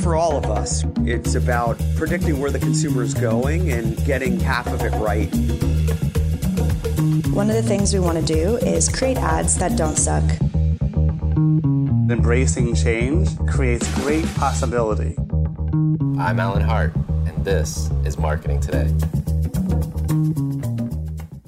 For all of us. It's about predicting where the consumer is going and getting half of it right. One of the things we want to do is create ads that don't suck. Embracing change creates great possibility. I'm Alan Hart, and this is Marketing Today.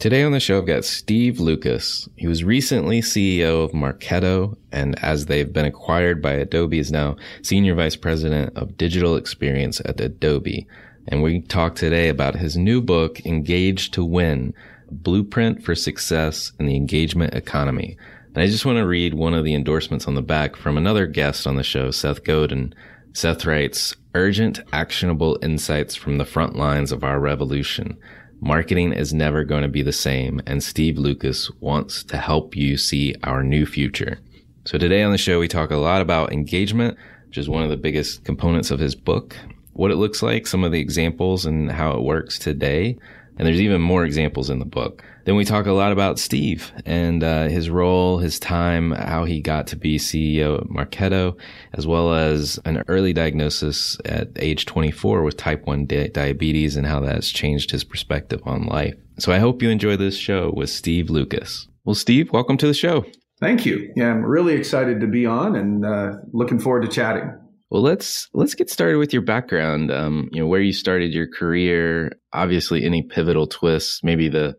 Today on the show, I've got Steve Lucas. He was recently CEO of Marketo, and as they've been acquired by Adobe, is now Senior Vice President of Digital Experience at Adobe. And we talk today about his new book, Engage to Win, Blueprint for Success in the Engagement Economy. And I just want to read one of the endorsements on the back from another guest on the show, Seth Godin. Seth writes, urgent, actionable insights from the front lines of our revolution. Marketing is never going to be the same, and Steve Lucas wants to help you see our new future. So today on the show, we talk a lot about engagement, which is one of the biggest components of his book, what it looks like, some of the examples and how it works today. And there's even more examples in the book. Then we talk a lot about Steve and uh, his role, his time, how he got to be CEO at Marketo, as well as an early diagnosis at age 24 with type 1 di- diabetes and how that's changed his perspective on life. So I hope you enjoy this show with Steve Lucas. Well, Steve, welcome to the show. Thank you. Yeah, I'm really excited to be on and uh, looking forward to chatting. Well, let's let's get started with your background. Um, you know, where you started your career. Obviously, any pivotal twists. Maybe the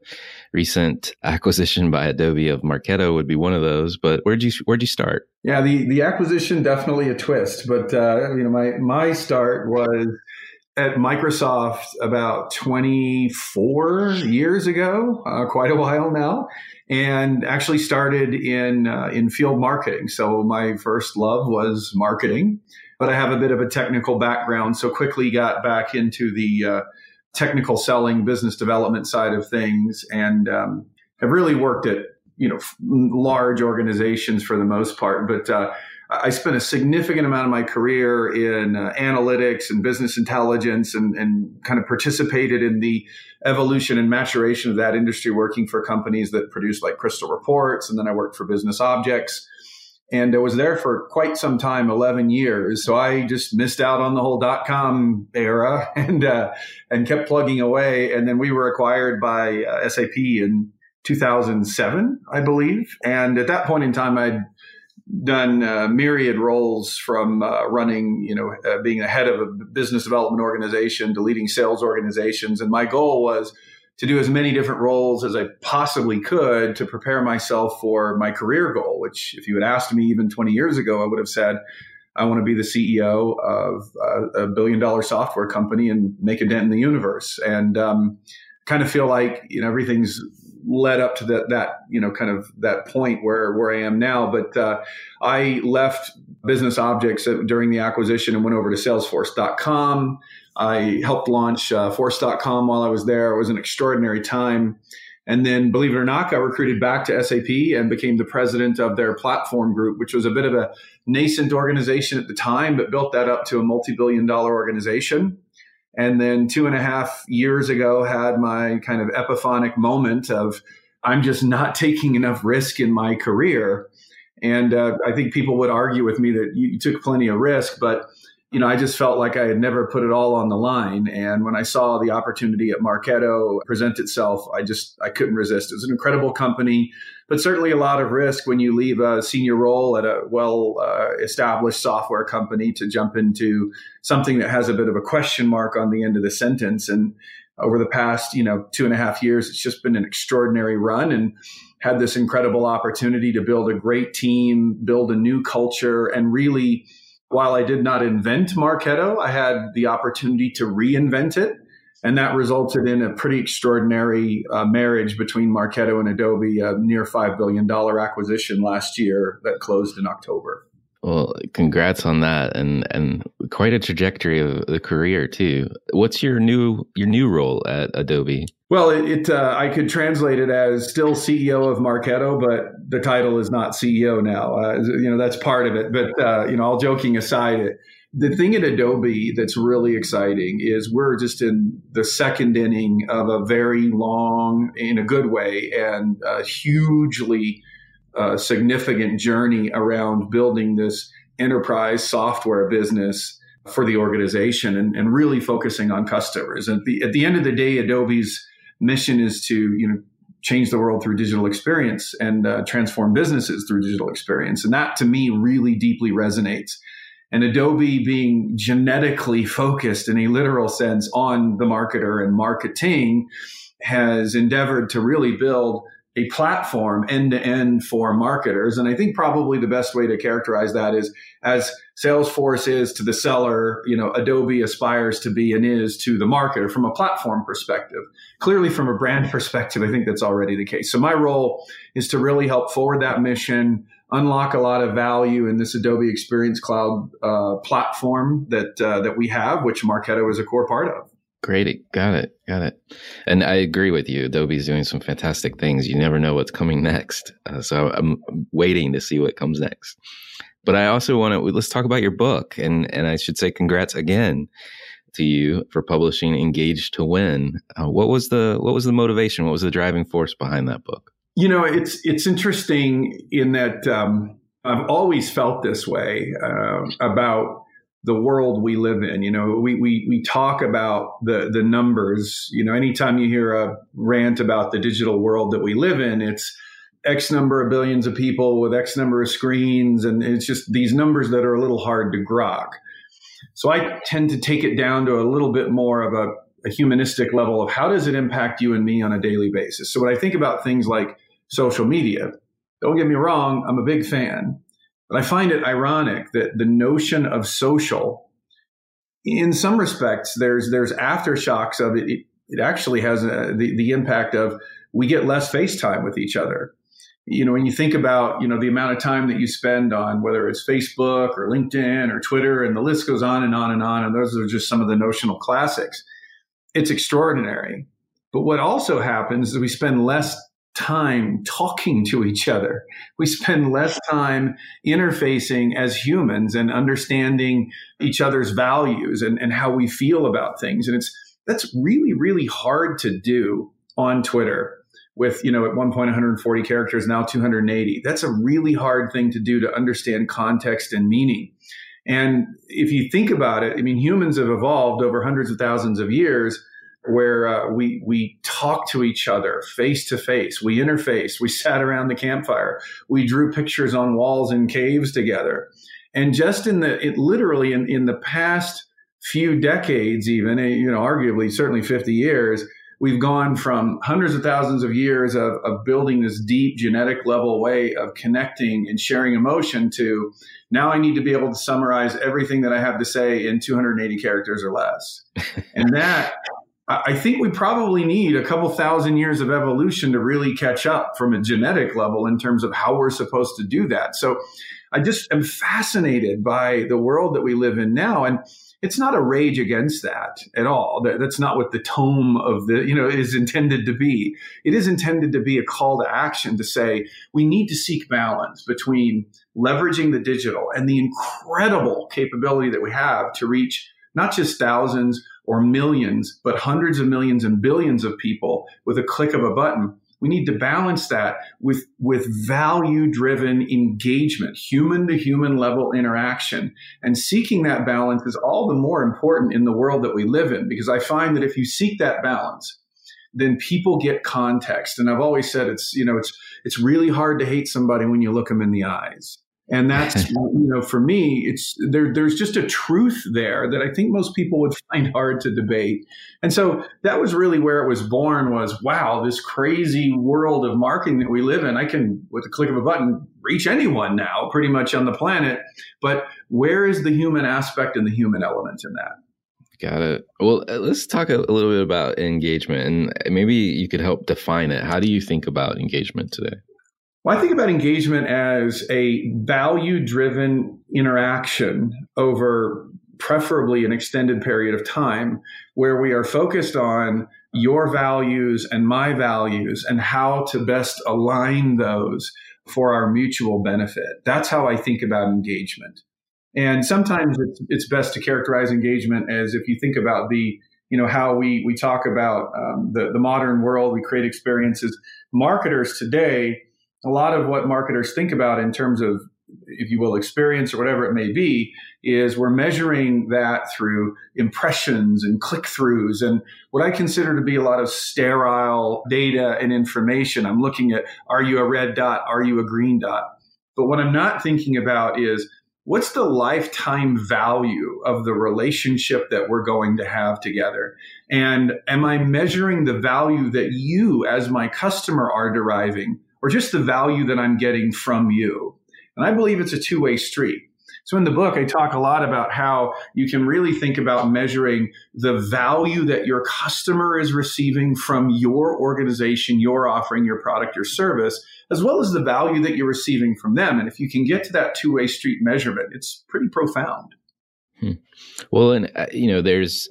recent acquisition by Adobe of Marketo would be one of those. But where'd you where'd you start? Yeah, the the acquisition definitely a twist. But uh, you know, my my start was at Microsoft about 24 years ago, uh, quite a while now, and actually started in uh, in field marketing. So my first love was marketing but I have a bit of a technical background, so quickly got back into the uh, technical selling, business development side of things, and um, have really worked at you know large organizations for the most part. But uh, I spent a significant amount of my career in uh, analytics and business intelligence, and, and kind of participated in the evolution and maturation of that industry, working for companies that produce like Crystal Reports, and then I worked for Business Objects and I was there for quite some time 11 years. So i just missed out on the whole dot com era and uh, and kept plugging away. And then we were acquired by uh, sap in 2007 i believe. And at that point in time i'd done uh, myriad roles from uh, running, you know, uh, being the head of a business development organization to leading sales organizations. And my goal was to do as many different roles as I possibly could to prepare myself for my career goal, which, if you had asked me even 20 years ago, I would have said, I want to be the CEO of a, a billion dollar software company and make a dent in the universe. And um, kind of feel like, you know, everything's led up to that, that, you know, kind of that point where, where I am now. But uh, I left Business Objects during the acquisition and went over to Salesforce.com. I helped launch uh, Force.com while I was there. It was an extraordinary time. And then, believe it or not, got recruited back to SAP and became the president of their platform group, which was a bit of a nascent organization at the time, but built that up to a multi billion dollar organization. And then, two and a half years ago, had my kind of epiphanic moment of I'm just not taking enough risk in my career. And uh, I think people would argue with me that you took plenty of risk, but you know, I just felt like I had never put it all on the line. And when I saw the opportunity at Marketo present itself, I just I couldn't resist. It was an incredible company, but certainly a lot of risk when you leave a senior role at a well uh, established software company to jump into something that has a bit of a question mark on the end of the sentence. And over the past, you know, two and a half years, it's just been an extraordinary run and had this incredible opportunity to build a great team, build a new culture, and really while I did not invent Marketo, I had the opportunity to reinvent it. And that resulted in a pretty extraordinary uh, marriage between Marketo and Adobe, a near $5 billion acquisition last year that closed in October. Well, congrats on that, and and quite a trajectory of the career too. What's your new your new role at Adobe? Well, it, it uh, I could translate it as still CEO of Marketo, but the title is not CEO now. Uh, you know that's part of it. But uh, you know, all joking aside, it, the thing at Adobe that's really exciting is we're just in the second inning of a very long, in a good way, and hugely uh, significant journey around building this enterprise software business for the organization and, and really focusing on customers. And the, at the end of the day, Adobe's mission is to you know change the world through digital experience and uh, transform businesses through digital experience. And that to me really deeply resonates. And Adobe being genetically focused in a literal sense on the marketer and marketing has endeavored to really build a platform end to end for marketers. And I think probably the best way to characterize that is as Salesforce is to the seller, you know, Adobe aspires to be and is to the marketer from a platform perspective. Clearly, from a brand perspective, I think that's already the case. So my role is to really help forward that mission, unlock a lot of value in this Adobe Experience Cloud uh, platform that uh, that we have, which Marketo is a core part of. Great. Got it. Got it. And I agree with you. Adobe's doing some fantastic things. You never know what's coming next. Uh, so I'm waiting to see what comes next. But I also want to let's talk about your book and and I should say congrats again to you for publishing Engage to Win. Uh, what was the what was the motivation? What was the driving force behind that book? You know, it's it's interesting in that um, I've always felt this way uh, about the world we live in. You know, we, we, we talk about the, the numbers. You know, anytime you hear a rant about the digital world that we live in, it's X number of billions of people with X number of screens. And it's just these numbers that are a little hard to grok. So I tend to take it down to a little bit more of a, a humanistic level of how does it impact you and me on a daily basis. So when I think about things like social media, don't get me wrong, I'm a big fan. But I find it ironic that the notion of social, in some respects, there's there's aftershocks of it. It, it actually has a, the the impact of we get less face time with each other. You know, when you think about you know the amount of time that you spend on whether it's Facebook or LinkedIn or Twitter, and the list goes on and on and on, and those are just some of the notional classics. It's extraordinary. But what also happens is we spend less time talking to each other. We spend less time interfacing as humans and understanding each other's values and, and how we feel about things. And it's that's really, really hard to do on Twitter with, you know, at one point 140 characters, now 280. That's a really hard thing to do to understand context and meaning. And if you think about it, I mean, humans have evolved over hundreds of thousands of years where uh, we we talk to each other face to face. We interface. We sat around the campfire. We drew pictures on walls in caves together. And just in the it literally in, in the past few decades, even eh, you know, arguably certainly 50 years, we've gone from hundreds of thousands of years of, of building this deep genetic level way of connecting and sharing emotion to now I need to be able to summarize everything that I have to say in 280 characters or less. and that I think we probably need a couple thousand years of evolution to really catch up from a genetic level in terms of how we're supposed to do that. So I just am fascinated by the world that we live in now. And it's not a rage against that at all. That's not what the tome of the, you know, is intended to be. It is intended to be a call to action to say we need to seek balance between leveraging the digital and the incredible capability that we have to reach not just thousands or millions, but hundreds of millions and billions of people with a click of a button. We need to balance that with, with value driven engagement, human to human level interaction. And seeking that balance is all the more important in the world that we live in, because I find that if you seek that balance, then people get context. And I've always said it's, you know, it's, it's really hard to hate somebody when you look them in the eyes. And that's, you know, for me, it's there, there's just a truth there that I think most people would find hard to debate. And so that was really where it was born was, wow, this crazy world of marketing that we live in. I can, with the click of a button, reach anyone now pretty much on the planet. But where is the human aspect and the human element in that? Got it. Well, uh, let's talk a little bit about engagement and maybe you could help define it. How do you think about engagement today? Well, I think about engagement as a value driven interaction over preferably an extended period of time where we are focused on your values and my values and how to best align those for our mutual benefit. That's how I think about engagement. And sometimes it's, it's best to characterize engagement as if you think about the, you know, how we, we talk about um, the, the modern world, we create experiences. Marketers today, a lot of what marketers think about in terms of if you will experience or whatever it may be is we're measuring that through impressions and click throughs and what i consider to be a lot of sterile data and information. I'm looking at are you a red dot? Are you a green dot? But what i'm not thinking about is what's the lifetime value of the relationship that we're going to have together? And am I measuring the value that you, as my customer, are deriving or just the value that I'm getting from you. And I believe it's a two way street. So in the book, I talk a lot about how you can really think about measuring the value that your customer is receiving from your organization, your offering, your product, your service, as well as the value that you're receiving from them. And if you can get to that two way street measurement, it's pretty profound. Hmm. Well, and uh, you know, there's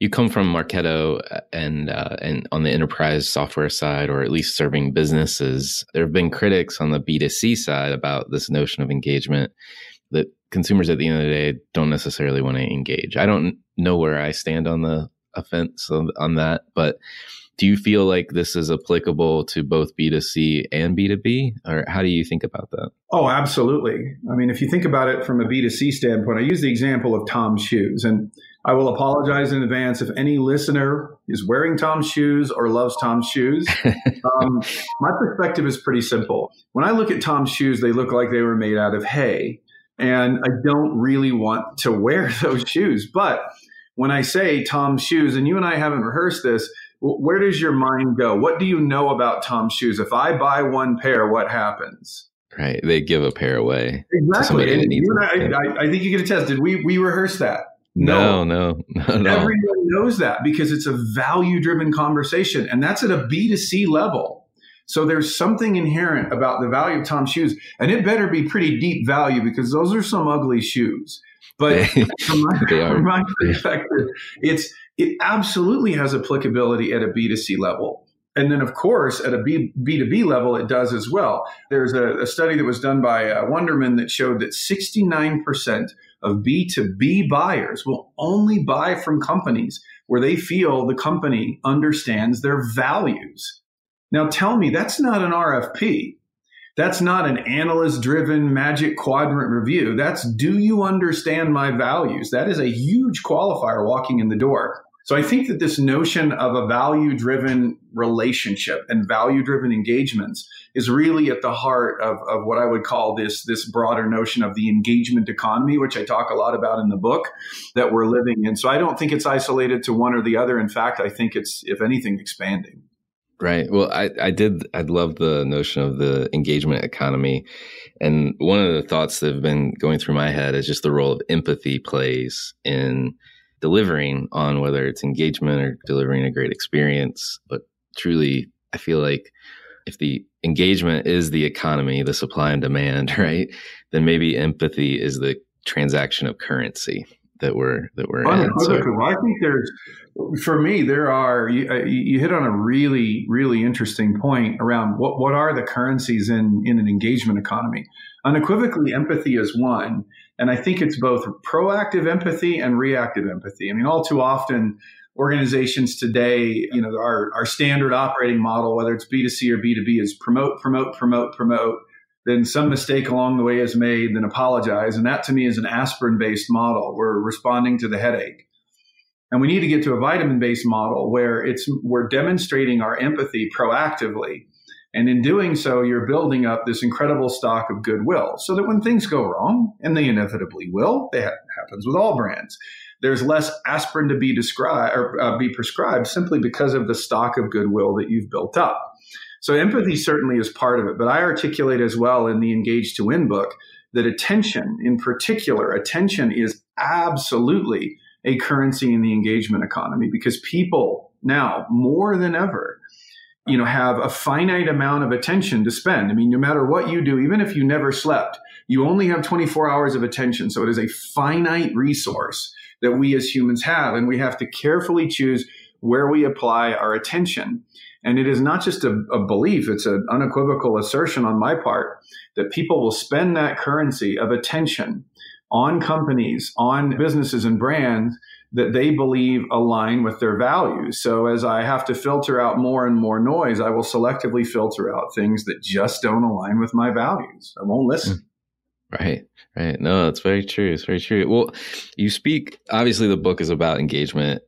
you come from Marketo uh, and uh, and on the enterprise software side, or at least serving businesses. There have been critics on the B two C side about this notion of engagement that consumers at the end of the day don't necessarily want to engage. I don't know where I stand on the offense on that, but do you feel like this is applicable to both B2C and B2B? Or how do you think about that? Oh, absolutely. I mean, if you think about it from a B2C standpoint, I use the example of Tom's shoes. And I will apologize in advance if any listener is wearing Tom's shoes or loves Tom's shoes. um, my perspective is pretty simple. When I look at Tom's shoes, they look like they were made out of hay. And I don't really want to wear those shoes. But when I say Tom's shoes, and you and I haven't rehearsed this, where does your mind go? What do you know about Tom's shoes? If I buy one pair, what happens? Right, they give a pair away. Exactly. And and I, I, I, think you can attest. Did we we rehearse that? No, no, no, no. Everyone knows that because it's a value driven conversation, and that's at a B 2 C level. So there's something inherent about the value of Tom's shoes, and it better be pretty deep value because those are some ugly shoes. But from my, from my perspective, it's it absolutely has applicability at a B2C level. And then, of course, at a B, B2B level, it does as well. There's a, a study that was done by uh, Wunderman that showed that 69% of B2B buyers will only buy from companies where they feel the company understands their values. Now, tell me, that's not an RFP. That's not an analyst driven magic quadrant review. That's do you understand my values? That is a huge qualifier walking in the door. So I think that this notion of a value driven relationship and value driven engagements is really at the heart of, of what I would call this, this broader notion of the engagement economy, which I talk a lot about in the book that we're living in. So I don't think it's isolated to one or the other. In fact, I think it's, if anything, expanding. Right. Well, I, I did, I love the notion of the engagement economy. And one of the thoughts that have been going through my head is just the role of empathy plays in delivering on whether it's engagement or delivering a great experience. But truly, I feel like if the engagement is the economy, the supply and demand, right, then maybe empathy is the transaction of currency that we're that we're in. So, I think there's, for me, there are. You, uh, you, hit on a really really interesting point around what what are the currencies in in an engagement economy. Unequivocally, empathy is one, and I think it's both proactive empathy and reactive empathy. I mean, all too often, organizations today, you know, our, our standard operating model, whether it's B2C or B2B, is promote, promote, promote, promote. Then some mistake along the way is made, then apologize. And that to me is an aspirin based model. We're responding to the headache. And we need to get to a vitamin based model where it's we're demonstrating our empathy proactively and in doing so, you're building up this incredible stock of goodwill so that when things go wrong, and they inevitably will, that happens with all brands, there's less aspirin to be described or uh, be prescribed simply because of the stock of goodwill that you've built up. So empathy certainly is part of it, but I articulate as well in the Engage to Win book that attention, in particular, attention is absolutely a currency in the engagement economy because people now more than ever you know have a finite amount of attention to spend. I mean no matter what you do even if you never slept you only have 24 hours of attention. So it is a finite resource that we as humans have and we have to carefully choose where we apply our attention. And it is not just a, a belief it's an unequivocal assertion on my part that people will spend that currency of attention on companies on businesses and brands that they believe align with their values. So as I have to filter out more and more noise, I will selectively filter out things that just don't align with my values. I won't listen. Hmm. Right, right. No, that's very true. It's very true. Well, you speak, obviously, the book is about engagement.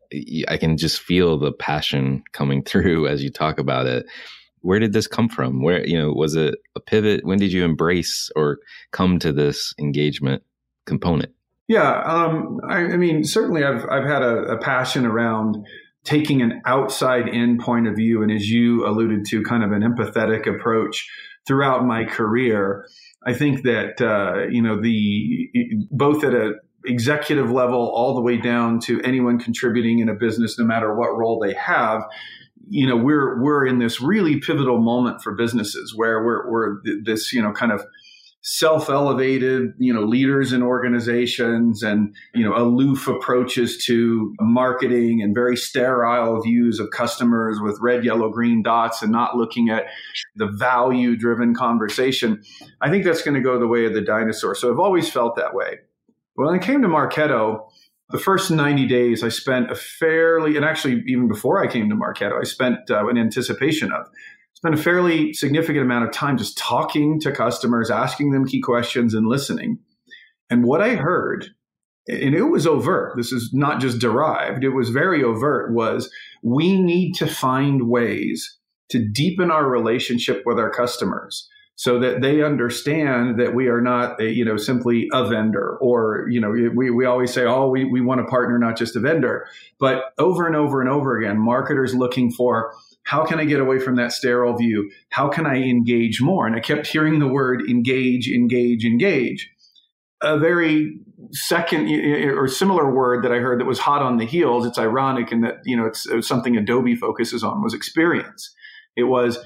I can just feel the passion coming through as you talk about it. Where did this come from? Where, you know, was it a pivot? When did you embrace or come to this engagement component? Yeah, um, I, I, mean, certainly, I've I've had a, a, passion around taking an outside in point of view, and as you alluded to, kind of an empathetic approach throughout my career. I think that uh, you know the both at a executive level all the way down to anyone contributing in a business, no matter what role they have. You know, we're we're in this really pivotal moment for businesses where we're we're this you know kind of self-elevated, you know, leaders in organizations and, you know, aloof approaches to marketing and very sterile views of customers with red, yellow, green dots and not looking at the value driven conversation. I think that's going to go the way of the dinosaur. So I've always felt that way. When I came to Marketo, the first 90 days I spent a fairly, and actually even before I came to Marketo, I spent uh, anticipation of spent a fairly significant amount of time just talking to customers, asking them key questions and listening. And what I heard, and it was overt, this is not just derived, it was very overt, was we need to find ways to deepen our relationship with our customers so that they understand that we are not a, you know simply a vendor or you know we, we always say oh we, we want a partner not just a vendor but over and over and over again marketers looking for how can I get away from that sterile view? How can I engage more? And I kept hearing the word engage, engage, engage. A very second or similar word that I heard that was hot on the heels. It's ironic in that, you know, it's, it's something Adobe focuses on was experience. It was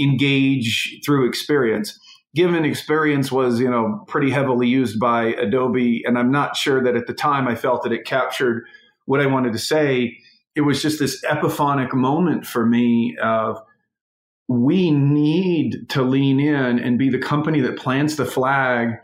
engage through experience. Given experience was, you know, pretty heavily used by Adobe. And I'm not sure that at the time I felt that it captured what I wanted to say it was just this epiphanic moment for me of we need to lean in and be the company that plants the flag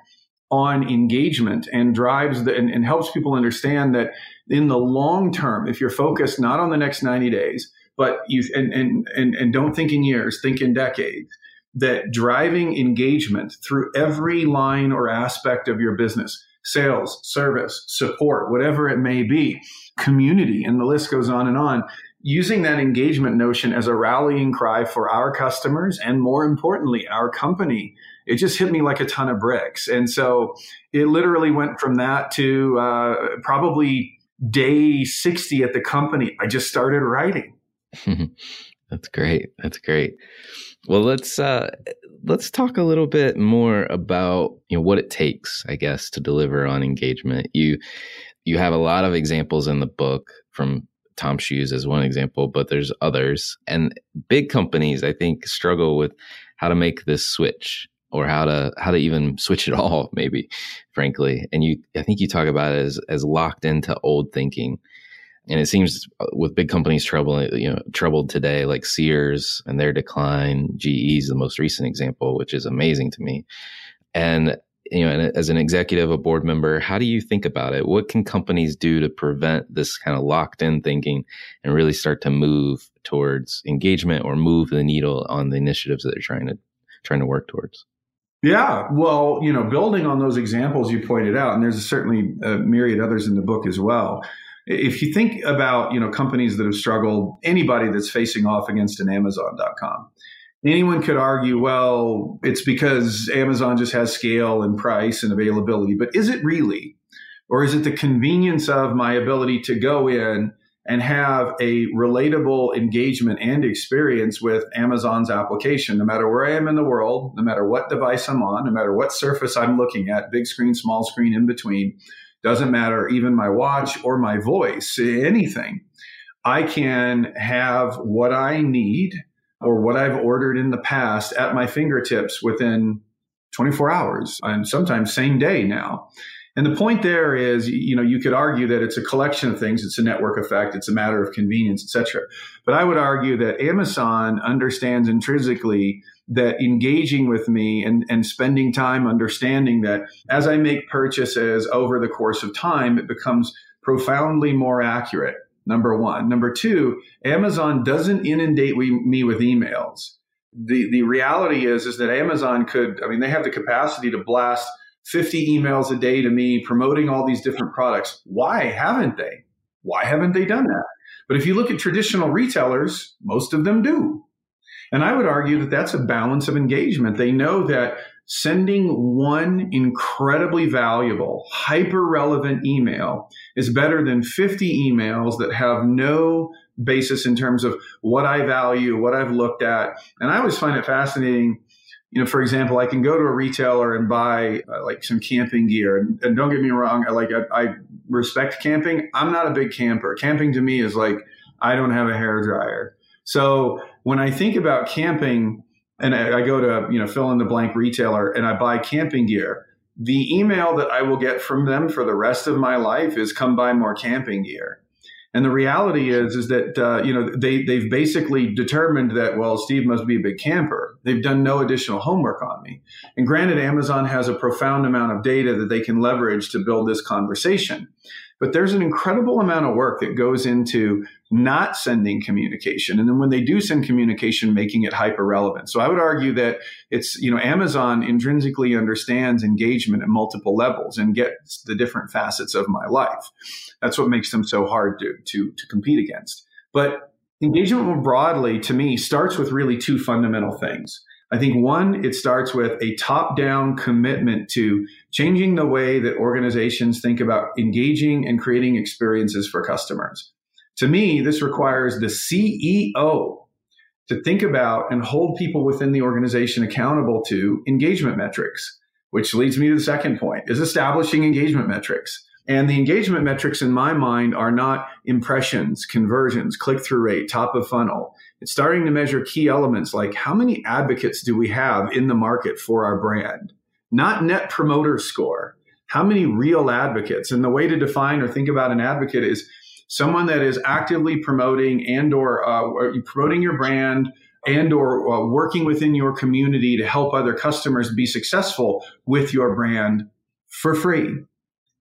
on engagement and drives the, and, and helps people understand that in the long term, if you're focused not on the next 90 days, but you and, and, and, and don't think in years, think in decades, that driving engagement through every line or aspect of your business sales, service, support, whatever it may be, community, and the list goes on and on. Using that engagement notion as a rallying cry for our customers and more importantly, our company, it just hit me like a ton of bricks. And so it literally went from that to uh, probably day 60 at the company. I just started writing. That's great. That's great. Well, let's uh, let's talk a little bit more about you know what it takes, I guess, to deliver on engagement. You you have a lot of examples in the book from Tom Shoes as one example, but there's others. And big companies, I think, struggle with how to make this switch or how to how to even switch at all, maybe, frankly. And you I think you talk about it as as locked into old thinking and it seems with big companies trouble, you know, troubled today, like Sears and their decline. GE is the most recent example, which is amazing to me. And you know, as an executive, a board member, how do you think about it? What can companies do to prevent this kind of locked in thinking and really start to move towards engagement or move the needle on the initiatives that they're trying to trying to work towards? Yeah, well, you know, building on those examples you pointed out, and there's certainly a myriad others in the book as well if you think about you know companies that have struggled anybody that's facing off against an amazon.com anyone could argue well it's because amazon just has scale and price and availability but is it really or is it the convenience of my ability to go in and have a relatable engagement and experience with Amazon's application, no matter where I am in the world, no matter what device I'm on, no matter what surface I'm looking at, big screen, small screen, in between doesn't matter even my watch or my voice, anything. I can have what I need or what I've ordered in the past at my fingertips within 24 hours and sometimes same day now. And the point there is, you know, you could argue that it's a collection of things. It's a network effect. It's a matter of convenience, etc. But I would argue that Amazon understands intrinsically that engaging with me and, and spending time understanding that as I make purchases over the course of time, it becomes profoundly more accurate. Number one. Number two, Amazon doesn't inundate me with emails. The, the reality is, is that Amazon could, I mean, they have the capacity to blast 50 emails a day to me promoting all these different products. Why haven't they? Why haven't they done that? But if you look at traditional retailers, most of them do. And I would argue that that's a balance of engagement. They know that sending one incredibly valuable, hyper relevant email is better than 50 emails that have no basis in terms of what I value, what I've looked at. And I always find it fascinating. You know, for example, I can go to a retailer and buy uh, like some camping gear. And, and, don't get me wrong, I, like I, I respect camping. I'm not a big camper. Camping to me is like I don't have a hair dryer. So when I think about camping, and I, I go to you know fill in the blank retailer and I buy camping gear, the email that I will get from them for the rest of my life is come buy more camping gear. And the reality is, is that uh, you know they they've basically determined that well, Steve must be a big camper. They've done no additional homework on me. And granted, Amazon has a profound amount of data that they can leverage to build this conversation. But there's an incredible amount of work that goes into not sending communication. And then when they do send communication, making it hyper relevant. So I would argue that it's, you know, Amazon intrinsically understands engagement at multiple levels and gets the different facets of my life. That's what makes them so hard to, to, to compete against. But engagement more broadly to me starts with really two fundamental things. I think one, it starts with a top down commitment to changing the way that organizations think about engaging and creating experiences for customers. To me, this requires the CEO to think about and hold people within the organization accountable to engagement metrics, which leads me to the second point is establishing engagement metrics. And the engagement metrics in my mind are not impressions, conversions, click through rate, top of funnel. It's starting to measure key elements like how many advocates do we have in the market for our brand? Not net promoter score. How many real advocates? And the way to define or think about an advocate is someone that is actively promoting and or uh, promoting your brand and or uh, working within your community to help other customers be successful with your brand for free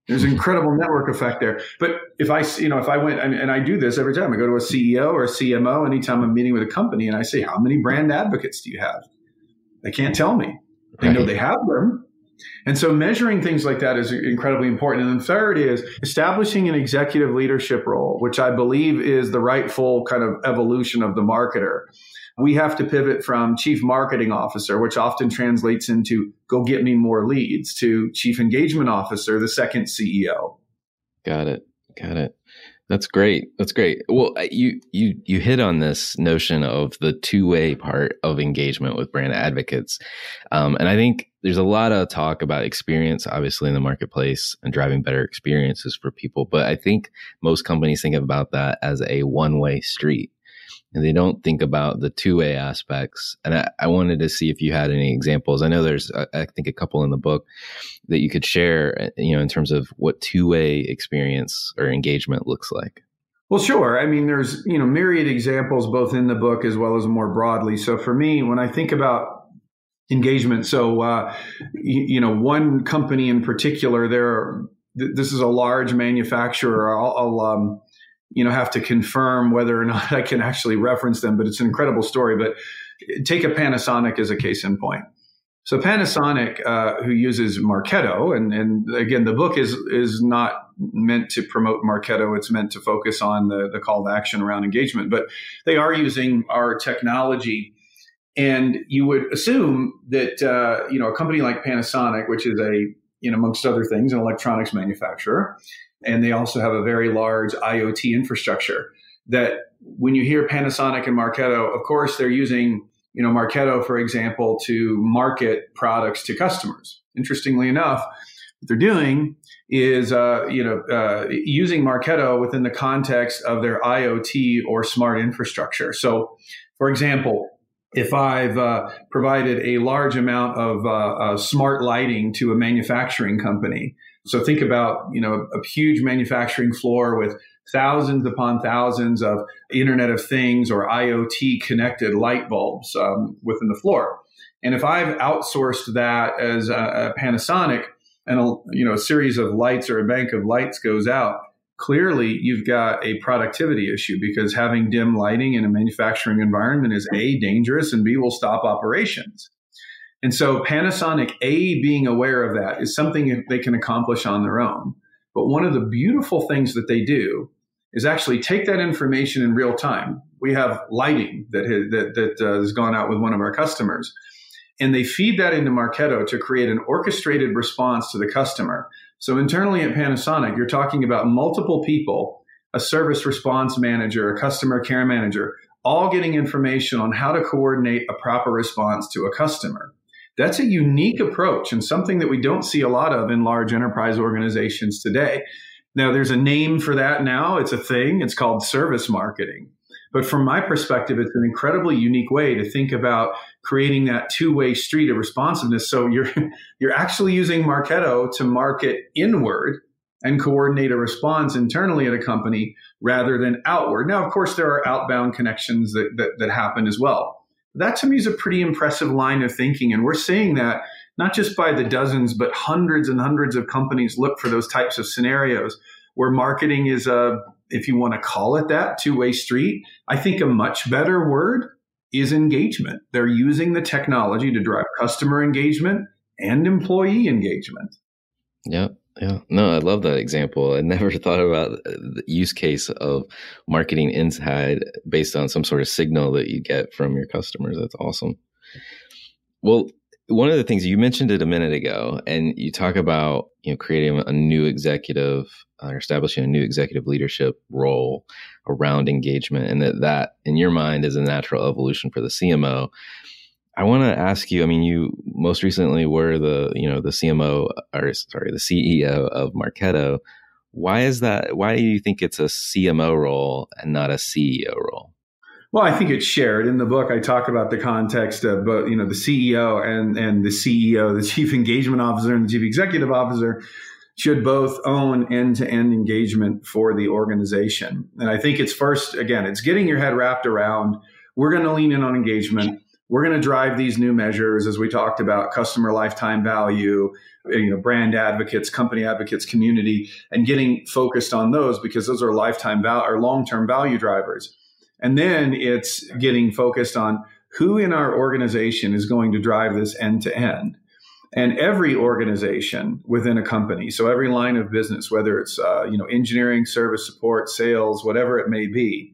there's an incredible network effect there. But if I, you know, if I went and, and, I do this every time, I go to a CEO or a CMO anytime I'm meeting with a company, and I say, "How many brand advocates do you have?" They can't tell me. They right. know they have them, And so measuring things like that is incredibly important. And the third is establishing an executive leadership role, which I believe is the rightful kind of evolution of the marketer. We have to pivot from chief marketing officer, which often translates into go get me more leads, to chief engagement officer, the second CEO. Got it. Got it. That's great. That's great. Well, you you you hit on this notion of the two way part of engagement with brand advocates, um, and I think there's a lot of talk about experience, obviously in the marketplace, and driving better experiences for people. But I think most companies think about that as a one way street and they don't think about the two way aspects. And I, I, wanted to see if you had any examples. I know there's, I think, a couple in the book that you could share, you know, in terms of what two way experience or engagement looks like. Well, sure. I mean, there's, you know, myriad examples both in the book as well as more broadly. So for me, when I think about engagement, so, uh, you, you know, one company in particular, there, this is a large manufacturer. I'll, I'll um, you know have to confirm whether or not I can actually reference them, but it's an incredible story. But take a Panasonic as a case in point. So Panasonic, uh, who uses Marketo, and, and again, the book is is not meant to promote Marketo. It's meant to focus on the, the call to action around engagement. But they are using our technology, and you would assume that uh, you know a company like Panasonic, which is a you know amongst other things an electronics manufacturer, and they also have a very large IoT infrastructure that when you hear Panasonic and Marketo, of course, they're using, you know, Marketo, for example, to market products to customers. Interestingly enough, what they're doing is, uh, you know, uh, using Marketo within the context of their IoT or smart infrastructure. So, for example, if I've uh, provided a large amount of uh, uh, smart lighting to a manufacturing company, so think about, you know, a huge manufacturing floor with thousands upon thousands of Internet of Things or IoT connected light bulbs um, within the floor. And if I've outsourced that as a, a Panasonic and a, you know a series of lights or a bank of lights goes out, clearly you've got a productivity issue because having dim lighting in a manufacturing environment is a dangerous and b will stop operations. And so Panasonic, A, being aware of that is something they can accomplish on their own. But one of the beautiful things that they do is actually take that information in real time. We have lighting that has, that, that uh, has gone out with one of our customers. And they feed that into Marketo to create an orchestrated response to the customer. So internally at Panasonic, you're talking about multiple people, a service response manager, a customer care manager, all getting information on how to coordinate a proper response to a customer. That's a unique approach and something that we don't see a lot of in large enterprise organizations today. Now, there's a name for that now. It's a thing. It's called service marketing. But from my perspective, it's an incredibly unique way to think about creating that two-way street of responsiveness. So you're you're actually using Marketo to market inward and coordinate a response internally at a company rather than outward. Now, of course, there are outbound connections that, that, that happen as well. That to me is a pretty impressive line of thinking. And we're seeing that not just by the dozens, but hundreds and hundreds of companies look for those types of scenarios where marketing is a, if you want to call it that, two way street. I think a much better word is engagement. They're using the technology to drive customer engagement and employee engagement. Yep. Yeah, no, I love that example. I never thought about the use case of marketing inside based on some sort of signal that you get from your customers. That's awesome. Well, one of the things you mentioned it a minute ago, and you talk about you know creating a new executive uh, or establishing a new executive leadership role around engagement, and that that in your mind is a natural evolution for the CMO. I want to ask you. I mean, you most recently were the you know the CMO or sorry the CEO of Marketo. Why is that? Why do you think it's a CMO role and not a CEO role? Well, I think it's shared in the book. I talk about the context of both, you know, the CEO and and the CEO, the chief engagement officer and the chief executive officer should both own end-to-end engagement for the organization. And I think it's first again, it's getting your head wrapped around we're going to lean in on engagement we're going to drive these new measures as we talked about customer lifetime value you know brand advocates company advocates community and getting focused on those because those are lifetime value or long-term value drivers. And then it's getting focused on who in our organization is going to drive this end to end. And every organization within a company so every line of business whether it's uh, you know engineering service support sales whatever it may be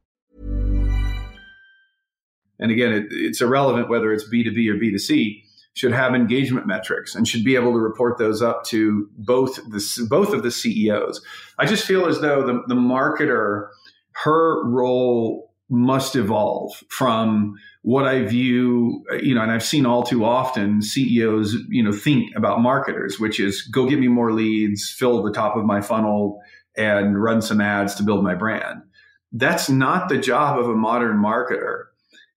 And again, it, it's irrelevant whether it's B2B or B2C, should have engagement metrics and should be able to report those up to both the, both of the CEOs. I just feel as though the, the marketer, her role must evolve from what I view, you know, and I've seen all too often CEOs, you know, think about marketers, which is go get me more leads, fill the top of my funnel, and run some ads to build my brand. That's not the job of a modern marketer.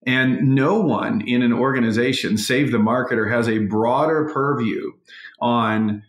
And no one in an organization, save the marketer, has a broader purview on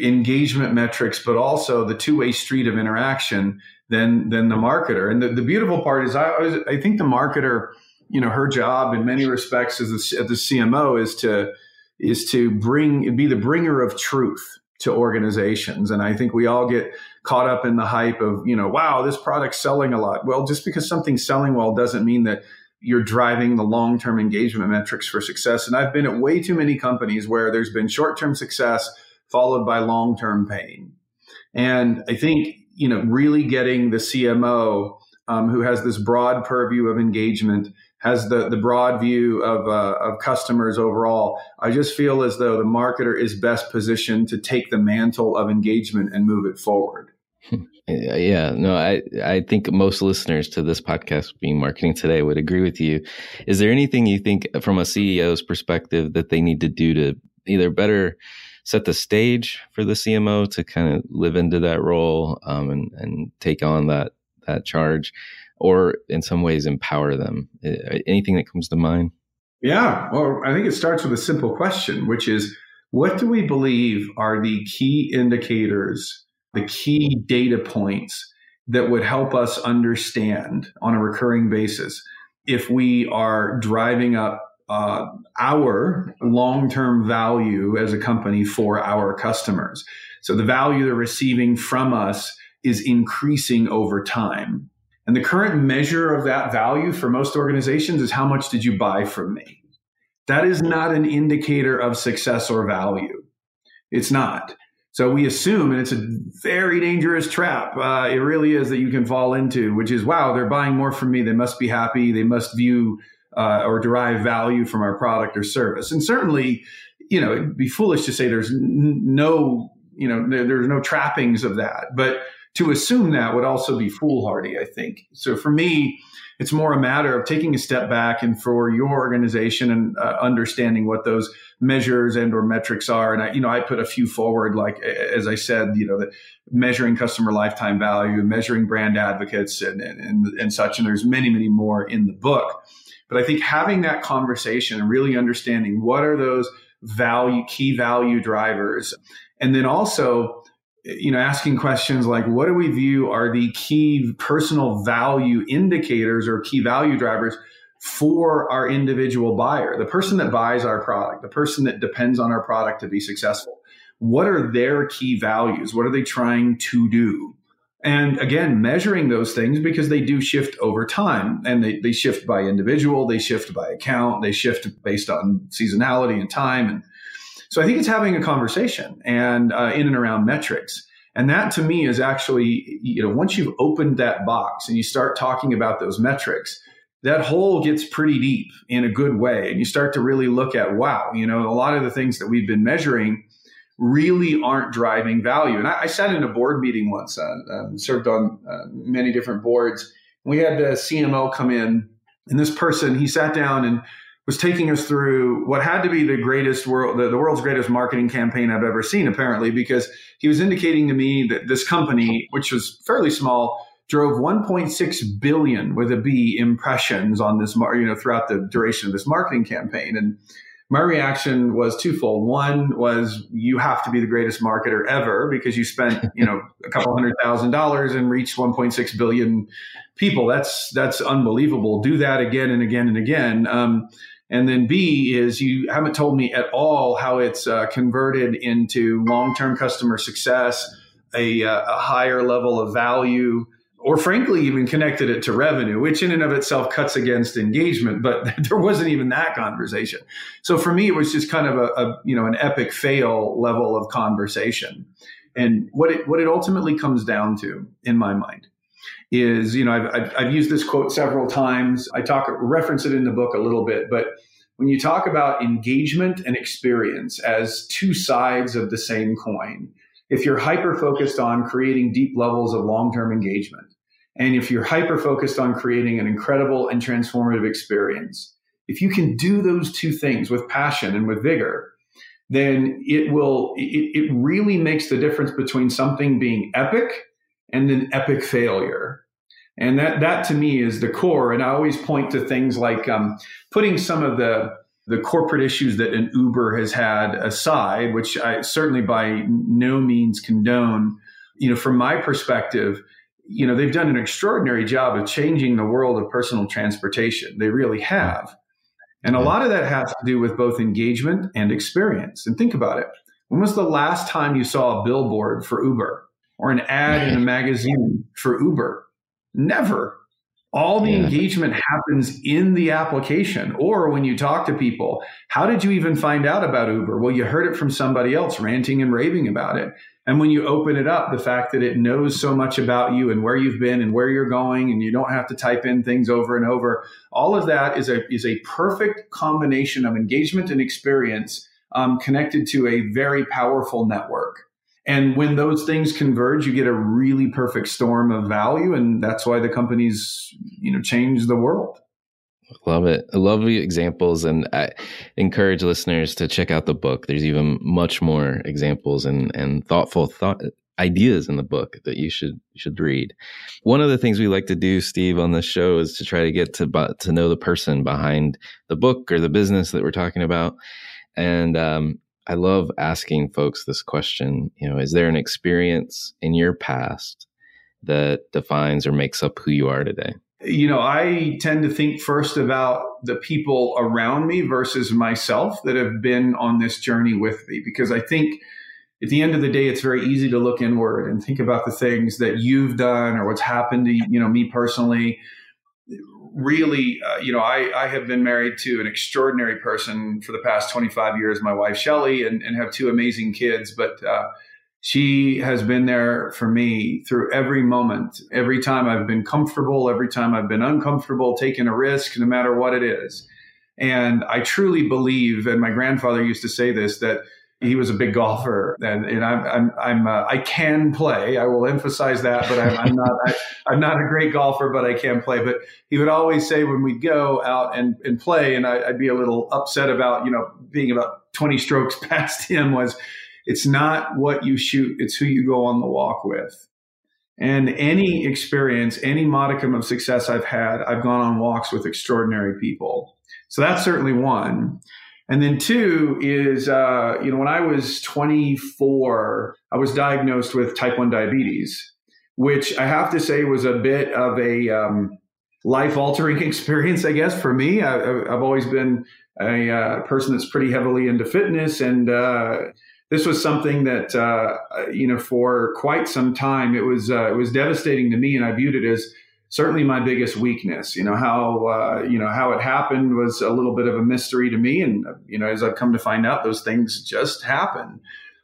engagement metrics, but also the two way street of interaction than than the marketer. And the, the beautiful part is, I I think the marketer, you know, her job in many respects as a, as the CMO is to is to bring be the bringer of truth to organizations. And I think we all get caught up in the hype of, you know, wow, this product's selling a lot. Well, just because something's selling well doesn't mean that you're driving the long term engagement metrics for success. And I've been at way too many companies where there's been short term success followed by long term pain. And I think you know, really getting the CMO um, who has this broad purview of engagement, has the the broad view of uh, of customers overall. I just feel as though the marketer is best positioned to take the mantle of engagement and move it forward. Uh, yeah, no, I I think most listeners to this podcast being marketing today would agree with you. Is there anything you think uh, from a CEO's perspective that they need to do to either better set the stage for the CMO to kind of live into that role um, and, and take on that that charge, or in some ways empower them. Uh, anything that comes to mind? Yeah, well, I think it starts with a simple question, which is, what do we believe are the key indicators, the key data points that would help us understand on a recurring basis if we are driving up uh, our long term value as a company for our customers. So the value they're receiving from us is increasing over time. And the current measure of that value for most organizations is how much did you buy from me? That is not an indicator of success or value. It's not. So we assume, and it's a very dangerous trap. Uh, it really is that you can fall into, which is, wow, they're buying more from me. They must be happy. They must view uh, or derive value from our product or service. And certainly, you know, it'd be foolish to say there's n- no, you know, there's no trappings of that. But to assume that would also be foolhardy, I think. So for me, it's more a matter of taking a step back and for your organization and uh, understanding what those measures and or metrics are. And I, you know, I put a few forward, like as I said, you know, that measuring customer lifetime value, measuring brand advocates, and and, and such. And there's many, many more in the book. But I think having that conversation and really understanding what are those value, key value drivers. And then also, you know, asking questions like what do we view are the key personal value indicators or key value drivers for our individual buyer, the person that buys our product, the person that depends on our product to be successful. What are their key values? What are they trying to do? And again, measuring those things because they do shift over time and they, they shift by individual, they shift by account, they shift based on seasonality and time. And so I think it's having a conversation and uh, in and around metrics. And that to me is actually, you know, once you've opened that box and you start talking about those metrics, that hole gets pretty deep in a good way. And you start to really look at, wow, you know, a lot of the things that we've been measuring really aren't driving value. And I, I sat in a board meeting once, uh, um, served on uh, many different boards. We had the CMO come in, and this person, he sat down and was taking us through what had to be the greatest world, the, the, world's greatest marketing campaign I've ever seen, apparently, because he was indicating to me that this company, which was fairly small, drove 1.6 billion with a B impressions on this, you know, throughout the duration of this marketing campaign. And my reaction was twofold. One was you have to be the greatest marketer ever because you spent, you know, a couple hundred thousand dollars and reached 1.6 billion people. That's that's unbelievable. Do that again and again and again. Um, and then B is you haven't told me at all how it's uh, converted into long-term customer success, a, uh, a higher level of value, or frankly even connected it to revenue which in and of itself cuts against engagement but there wasn't even that conversation. So for me it was just kind of a, a, you know an epic fail level of conversation. And what it what it ultimately comes down to in my mind is you know I've, I've, I've used this quote several times. I talk reference it in the book a little bit but when you talk about engagement and experience as two sides of the same coin if you're hyper focused on creating deep levels of long-term engagement and if you're hyper focused on creating an incredible and transformative experience, if you can do those two things with passion and with vigor, then it will, it, it really makes the difference between something being epic and an epic failure. And that, that to me is the core. And I always point to things like um, putting some of the, the corporate issues that an Uber has had aside, which I certainly by no means condone. You know, from my perspective, you know, they've done an extraordinary job of changing the world of personal transportation. They really have. And a lot of that has to do with both engagement and experience. And think about it. When was the last time you saw a billboard for Uber or an ad in a magazine for Uber? Never. All the yeah. engagement happens in the application or when you talk to people. How did you even find out about Uber? Well, you heard it from somebody else ranting and raving about it. And when you open it up, the fact that it knows so much about you and where you've been and where you're going, and you don't have to type in things over and over, all of that is a is a perfect combination of engagement and experience um, connected to a very powerful network. And when those things converge, you get a really perfect storm of value, and that's why the companies, you know, change the world. Love it. I love the examples and I encourage listeners to check out the book. There's even much more examples and, and thoughtful thought ideas in the book that you should should read. One of the things we like to do, Steve, on this show is to try to get to to know the person behind the book or the business that we're talking about. And um, I love asking folks this question. You know, is there an experience in your past that defines or makes up who you are today? You know, I tend to think first about the people around me versus myself that have been on this journey with me, because I think at the end of the day, it's very easy to look inward and think about the things that you've done or what's happened to you know me personally. Really, uh, you know, I, I have been married to an extraordinary person for the past 25 years, my wife Shelly, and, and have two amazing kids. But uh, she has been there for me through every moment, every time I've been comfortable, every time I've been uncomfortable, taking a risk, no matter what it is. And I truly believe, and my grandfather used to say this, that he was a big golfer, and, and I'm, I'm, I'm uh, I can play. I will emphasize that, but I'm, I'm not I, am not a great golfer, but I can play. But he would always say when we'd go out and, and play, and I, I'd be a little upset about you know being about 20 strokes past him was it's not what you shoot, it's who you go on the walk with. And any experience, any modicum of success I've had, I've gone on walks with extraordinary people. So that's certainly one. And then two is, uh, you know, when I was 24, I was diagnosed with type 1 diabetes, which I have to say was a bit of a um, life altering experience, I guess, for me. I, have always been a uh, person that's pretty heavily into fitness and, uh, this was something that uh, you know for quite some time it was uh, it was devastating to me, and I viewed it as certainly my biggest weakness. You know how uh, you know how it happened was a little bit of a mystery to me, and you know as I've come to find out, those things just happen.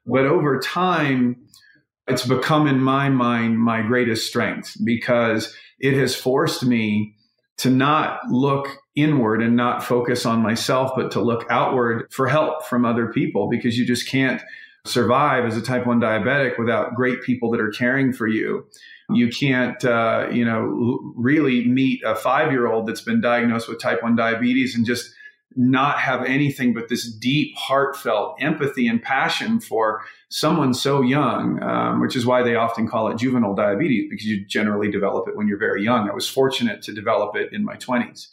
But over time, it's become in my mind my greatest strength because it has forced me to not look inward and not focus on myself, but to look outward for help from other people because you just can't survive as a type 1 diabetic without great people that are caring for you. You can't, uh, you know, really meet a five year old that's been diagnosed with type 1 diabetes and just not have anything but this deep, heartfelt empathy and passion for someone so young, um, which is why they often call it juvenile diabetes because you generally develop it when you're very young. I was fortunate to develop it in my 20s.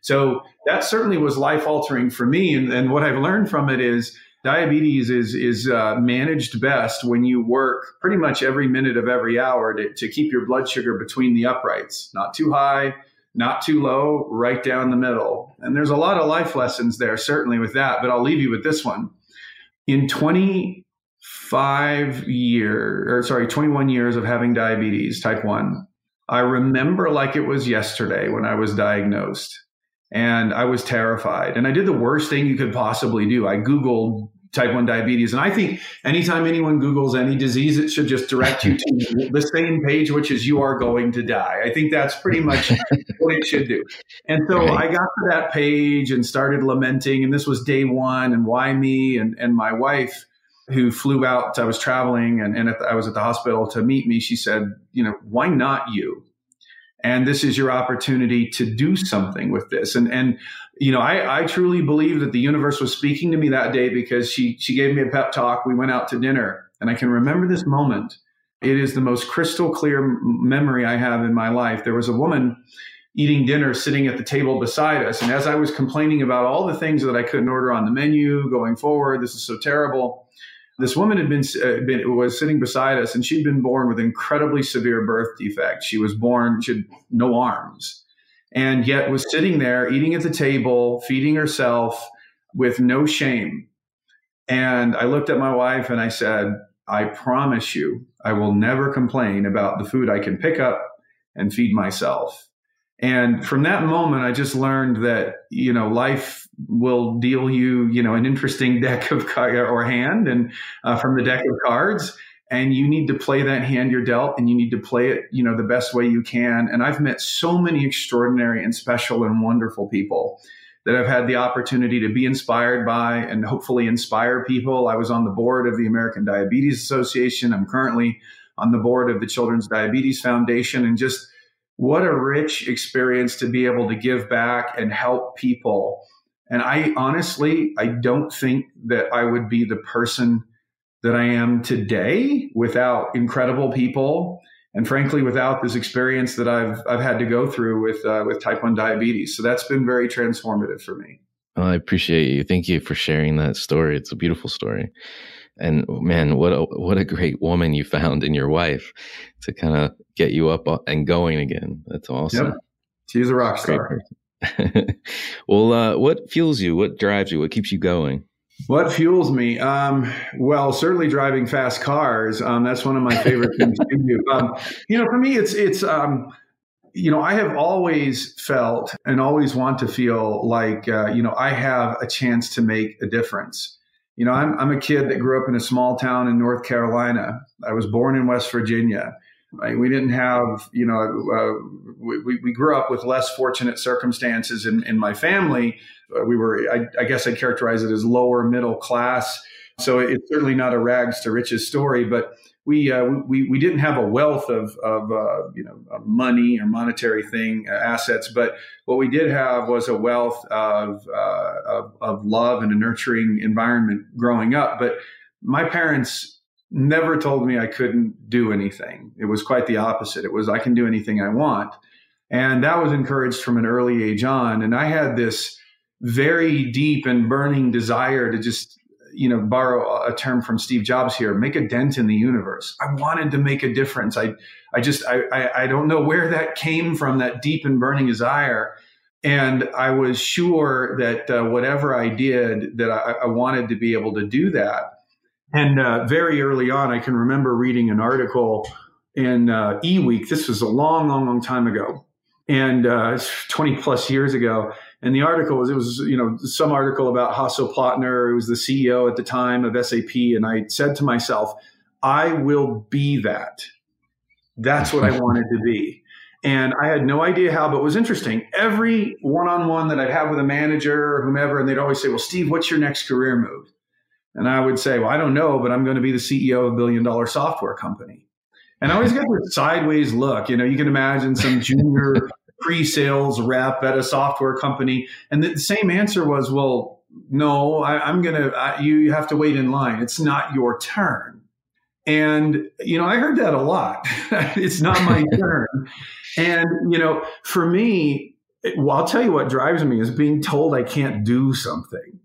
So that certainly was life altering for me. And, and, what I've learned from it is diabetes is, is uh, managed best when you work pretty much every minute of every hour to, to keep your blood sugar between the uprights, not too high, not too low, right down the middle. And there's a lot of life lessons there, certainly with that, but I'll leave you with this one. In 25 years, or sorry, 21 years of having diabetes, type 1, I remember like it was yesterday when I was diagnosed and I was terrified. And I did the worst thing you could possibly do. I Googled type 1 diabetes. And I think anytime anyone Googles any disease, it should just direct you to the same page, which is you are going to die. I think that's pretty much what it should do. And so right. I got to that page and started lamenting. And this was day one. And why me? And, and my wife, who flew out, I was traveling and, and the, I was at the hospital to meet me. She said, you know, why not you? and this is your opportunity to do something with this and and you know I, I truly believe that the universe was speaking to me that day because she she gave me a pep talk. We went out to dinner. And i can remember this moment. It is the most crystal clear memory i have in my life. There was a woman eating dinner sitting at the table beside us. And as i was complaining about all the things that i couldn't order on the menu going forward this is so terrible. This woman had been, uh, been, was sitting beside us and she'd been born with incredibly severe birth defects. She was born she had no arms and yet was sitting there eating at the table feeding herself with no shame and i looked at my wife and i said i promise you i will never complain about the food i can pick up and feed myself and from that moment, I just learned that, you know, life will deal you, you know, an interesting deck of or hand and uh, from the deck of cards. And you need to play that hand you're dealt and you need to play it, you know, the best way you can. And I've met so many extraordinary and special and wonderful people that I've had the opportunity to be inspired by and hopefully inspire people. I was on the board of the American Diabetes Association. I'm currently on the board of the Children's Diabetes Foundation and just, what a rich experience to be able to give back and help people. And I honestly, I don't think that I would be the person that I am today without incredible people, and frankly, without this experience that I've I've had to go through with uh, with type one diabetes. So that's been very transformative for me. I appreciate you. Thank you for sharing that story. It's a beautiful story. And man, what a what a great woman you found in your wife to kind of get you up and going again. That's awesome. Yep. She's a rock star. well, uh, what fuels you? What drives you? What keeps you going? What fuels me? Um, well, certainly driving fast cars. Um, that's one of my favorite things to do. Um, you know, for me, it's it's um, you know, I have always felt and always want to feel like uh, you know I have a chance to make a difference you know, I'm, I'm a kid that grew up in a small town in North Carolina. I was born in West Virginia. We didn't have, you know, uh, we, we grew up with less fortunate circumstances in, in my family. Uh, we were, I, I guess I'd characterize it as lower middle class. So it's certainly not a rags to riches story, but we uh, we we didn't have a wealth of of uh, you know money or monetary thing uh, assets, but what we did have was a wealth of, uh, of, of love and a nurturing environment growing up. But my parents never told me I couldn't do anything. It was quite the opposite. It was I can do anything I want, and that was encouraged from an early age on. And I had this very deep and burning desire to just you know, borrow a term from Steve Jobs here, make a dent in the universe. I wanted to make a difference. I, I just, I, I, I don't know where that came from, that deep and burning desire. And I was sure that uh, whatever I did, that I, I, wanted to be able to do that. And uh, very early on, I can remember reading an article in uh, eWeek. This was a long, long, long time ago, and uh, 20 plus years ago and the article was it was you know some article about Hasso Plattner, who was the CEO at the time of SAP, and I said to myself, I will be that. That's what I wanted to be. And I had no idea how, but it was interesting. Every one on one that I'd have with a manager or whomever, and they'd always say, Well, Steve, what's your next career move? And I would say, Well, I don't know, but I'm going to be the CEO of a billion dollar software company. And I always get this sideways look. You know, you can imagine some junior pre sales rep at a software company. And the same answer was, Well, no, I, am going to, you have to wait in line. It's not your turn. And, you know, I heard that a lot. it's not my turn. And, you know, for me, well, I'll tell you what drives me is being told I can't do something.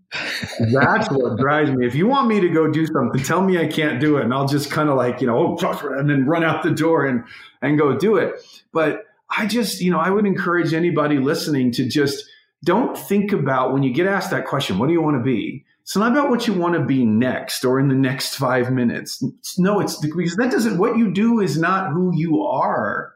That's what drives me. If you want me to go do something, tell me I can't do it, and I'll just kind of like you know, oh, and then run out the door and and go do it. But I just you know, I would encourage anybody listening to just don't think about when you get asked that question, what do you want to be? It's not about what you want to be next or in the next five minutes. No, it's because that doesn't. What you do is not who you are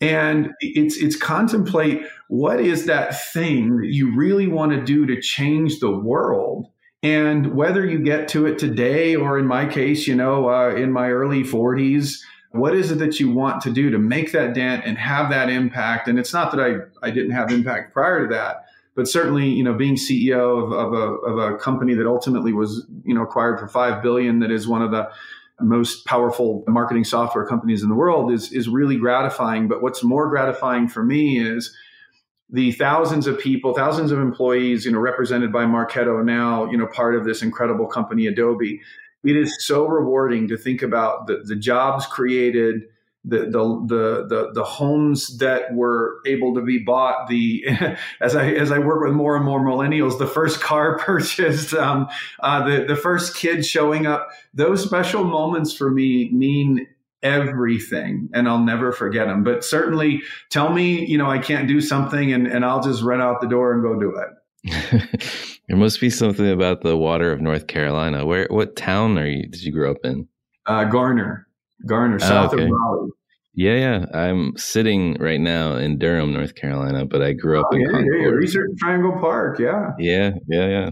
and it's it's contemplate what is that thing that you really want to do to change the world and whether you get to it today or in my case you know uh, in my early 40s what is it that you want to do to make that dent and have that impact and it's not that i, I didn't have impact prior to that but certainly you know being ceo of, of, a, of a company that ultimately was you know acquired for 5 billion that is one of the most powerful marketing software companies in the world is is really gratifying. But what's more gratifying for me is the thousands of people, thousands of employees, you know, represented by Marketo now, you know, part of this incredible company, Adobe. It is so rewarding to think about the, the jobs created, the, the the the homes that were able to be bought the as I as I work with more and more millennials the first car purchased um, uh, the the first kid showing up those special moments for me mean everything and I'll never forget them but certainly tell me you know I can't do something and and I'll just run out the door and go do it. There must be something about the water of North Carolina. Where what town are you did you grow up in? Uh, Garner. Garner, oh, south okay. of Raleigh. Yeah, yeah. I'm sitting right now in Durham, North Carolina, but I grew up oh, in yeah, Concord. Yeah, Research Triangle Park. Yeah. Yeah, yeah, yeah.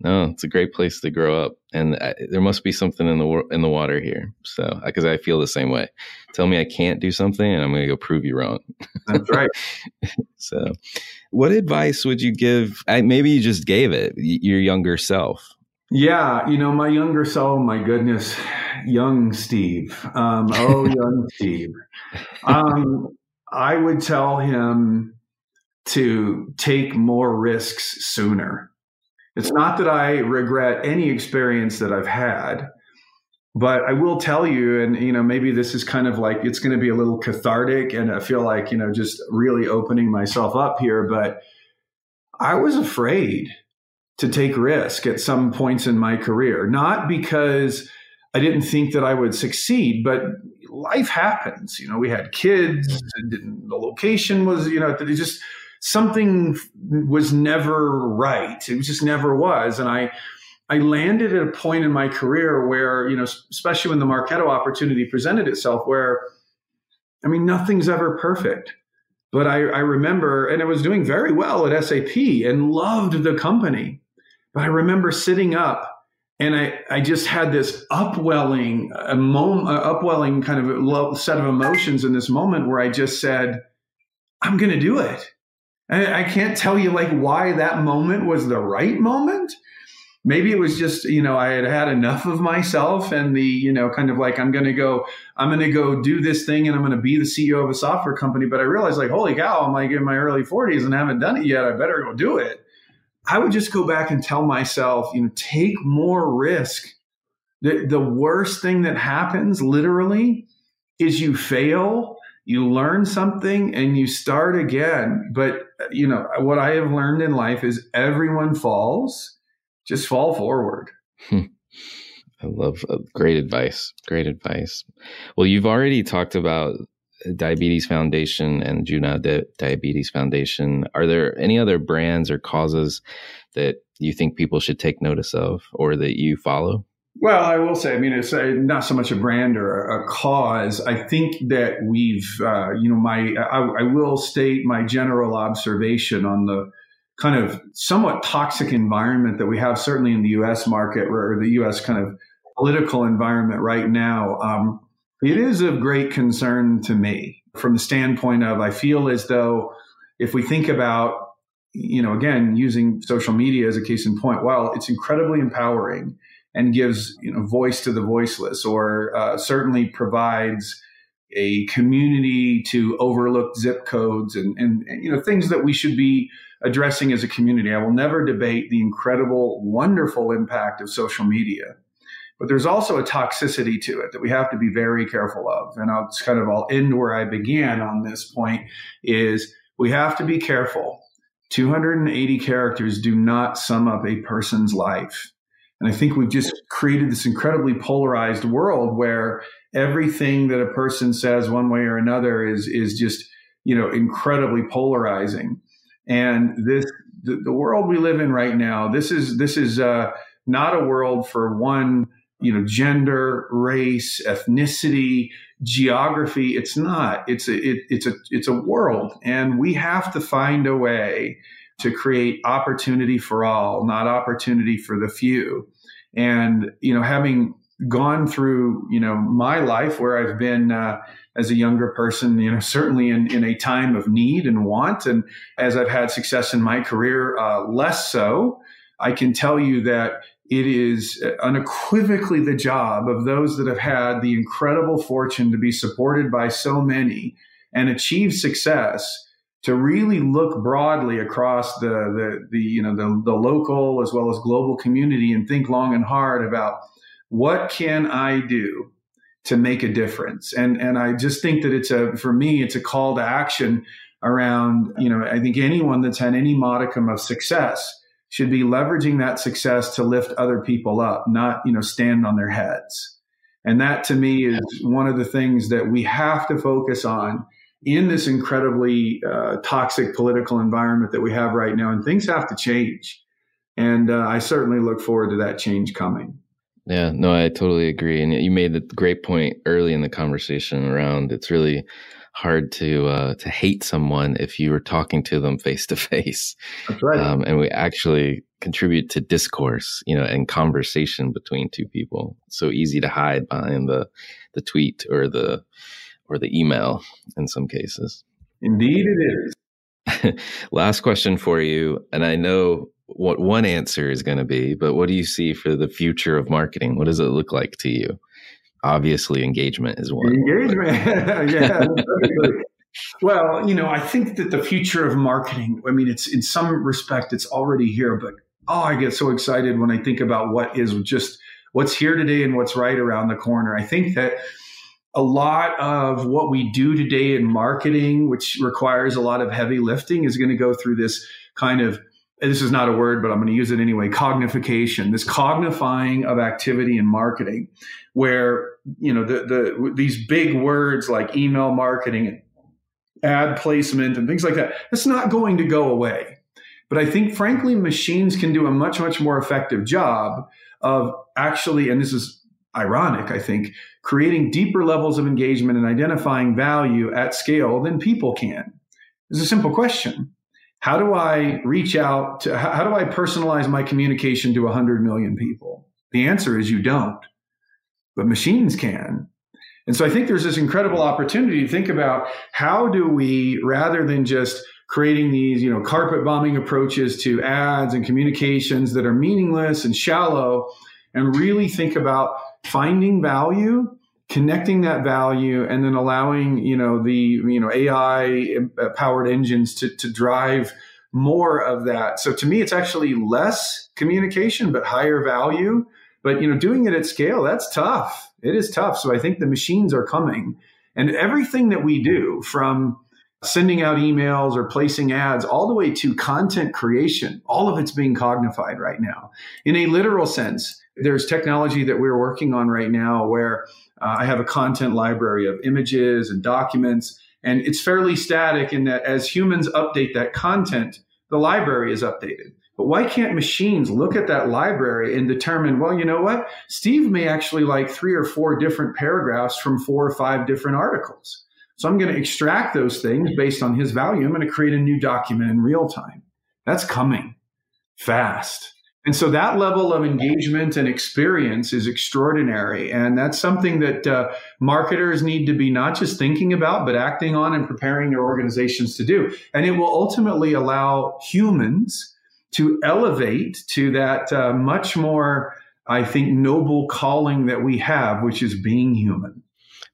No, it's a great place to grow up, and I, there must be something in the in the water here. So, because I feel the same way. Tell me I can't do something, and I'm going to go prove you wrong. That's right. so, what advice would you give? I, maybe you just gave it your younger self. Yeah, you know, my younger self, my goodness, young Steve. Um, oh, young Steve. Um, I would tell him to take more risks sooner. It's not that I regret any experience that I've had, but I will tell you, and you know, maybe this is kind of like it's going to be a little cathartic, and I feel like you know, just really opening myself up here. But I was afraid to take risk at some points in my career, not because I didn't think that I would succeed, but life happens. You know, we had kids, mm-hmm. the location was, you know, it just something was never right. It just never was. And I, I landed at a point in my career where, you know, especially when the Marketo opportunity presented itself, where, I mean, nothing's ever perfect. But I, I remember, and I was doing very well at SAP and loved the company. But I remember sitting up and I, I just had this upwelling, a mom, upwelling kind of set of emotions in this moment where I just said, I'm going to do it. And I can't tell you like why that moment was the right moment. Maybe it was just, you know, I had had enough of myself and the, you know, kind of like, I'm going to go, I'm going to go do this thing and I'm going to be the CEO of a software company. But I realized like, holy cow, I'm like in my early 40s and I haven't done it yet. I better go do it. I would just go back and tell myself, you know, take more risk. The, the worst thing that happens literally is you fail, you learn something and you start again. But, you know, what I have learned in life is everyone falls, just fall forward. I love uh, great advice. Great advice. Well, you've already talked about Diabetes Foundation and Juno Diabetes Foundation. Are there any other brands or causes that you think people should take notice of or that you follow? Well, I will say, I mean, it's uh, not so much a brand or a, cause. I think that we've, uh, you know, my, I, I will state my general observation on the kind of somewhat toxic environment that we have, certainly in the U.S. market or the U.S. kind of political environment right now. Um, It is of great concern to me from the standpoint of I feel as though if we think about, you know, again, using social media as a case in point, well, it's incredibly empowering and gives, you know, voice to the voiceless or uh, certainly provides a community to overlook zip codes and, and, and, you know, things that we should be addressing as a community. I will never debate the incredible, wonderful impact of social media. But there's also a toxicity to it that we have to be very careful of. And I'll just kind of I'll end where I began on this point is we have to be careful. 280 characters do not sum up a person's life. And I think we've just created this incredibly polarized world where everything that a person says one way or another is is just, you know, incredibly polarizing. And this the, the world we live in right now, this is this is uh, not a world for one you know gender race ethnicity geography. It's not. It's a it, it's a it's a world. And we have to find a way to create opportunity for all not opportunity for the few. And you know having gone through you know my life where i've been uh, as a younger person you know certainly in, in a time of need and want and as i've had success in my career uh, less so i can tell you that it is unequivocally the job of those that have had the incredible fortune to be supported by so many and achieve success to really look broadly across the, the, the you know the, the local as well as global community and think long and hard about what can I do to make a difference? And and I just think that it's a for me it's a call to action around you know I think anyone that's had any modicum of success should be leveraging that success to lift other people up, not, you know, stand on their heads. And that to me is one of the things that we have to focus on in this incredibly uh, toxic political environment that we have right now. And things have to change. And uh, I certainly look forward to that change coming. Yeah, no, I totally agree. And you made a great point early in the conversation around it's really hard to uh, to hate someone if you were talking to them face to face. That's right. Um, and we actually contribute to discourse, you know, and conversation between two people. It's so easy to hide behind the the tweet or the or the email in some cases. Indeed, it is. Last question for you, and I know what one answer is going to be, but what do you see for the future of marketing? What does it look like to you? Obviously engagement is one. Engagement, yeah. well, you know, I think that the future of marketing. I mean, it's in some respect, it's already here. But oh, I get so excited when I think about what is just what's here today and what's right around the corner. I think that a lot of what we do today in marketing, which requires a lot of heavy lifting, is going to go through this kind of this is not a word, but I'm going to use it anyway. Cognification, this cognifying of activity in marketing, where you know the the these big words like email marketing and ad placement and things like that. It's not going to go away. But I think, frankly, machines can do a much much more effective job of actually, and this is ironic, I think, creating deeper levels of engagement and identifying value at scale than people can. It's a simple question how do I reach out to, how do I personalize my communication to 100 million people? The answer is you don't, but machines can. And so I think there's this incredible opportunity to think about how do we, rather than just creating these, you know, carpet bombing approaches to ads and communications that are meaningless and shallow, and really think about finding value connecting that value and then allowing you know the you know AI uh, powered engines to to drive more of that. So to me, it's actually less communication but higher value. But you know, doing it at scale that's tough. It is tough. So I think the machines are coming, and everything that we do from sending out emails or placing ads all the way to content creation all of it's being cognified right now in a literal sense there's technology that we're working on right now where uh, I have a content library of images and documents, and it's fairly static in that as humans update that content, the library is updated. But why can't machines look at that library and determine, well, you know what? Steve may actually like three or four different paragraphs from four or five different articles. So I'm going to extract those things based on his value. I'm going to create a new document in real time. That's coming fast. And so that level of engagement and experience is extraordinary. And that's something that uh, marketers need to be not just thinking about, but acting on and preparing their organizations to do. And it will ultimately allow humans to elevate to that uh, much more, I think, noble calling that we have, which is being human.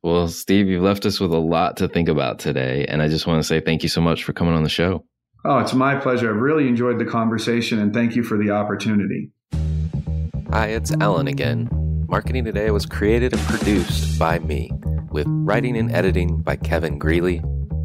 Well, Steve, you've left us with a lot to think about today. And I just want to say thank you so much for coming on the show. Oh, it's my pleasure. I've really enjoyed the conversation and thank you for the opportunity. Hi, it's Alan again. Marketing Today was created and produced by me, with writing and editing by Kevin Greeley,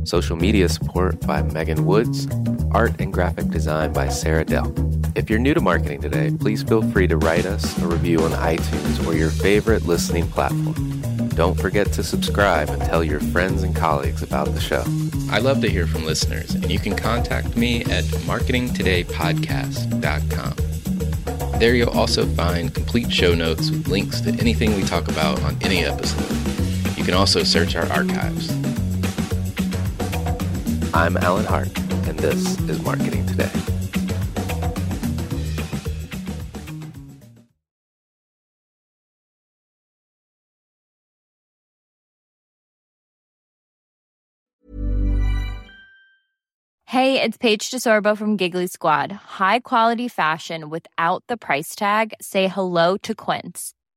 social media support by Megan Woods, art and graphic design by Sarah Dell. If you're new to Marketing Today, please feel free to write us a review on iTunes or your favorite listening platform. Don't forget to subscribe and tell your friends and colleagues about the show. I love to hear from listeners, and you can contact me at marketingtodaypodcast.com. There you'll also find complete show notes with links to anything we talk about on any episode. You can also search our archives. I'm Alan Hart, and this is Marketing Today. Hey, it's Paige DeSorbo from Giggly Squad. High quality fashion without the price tag. Say hello to Quince.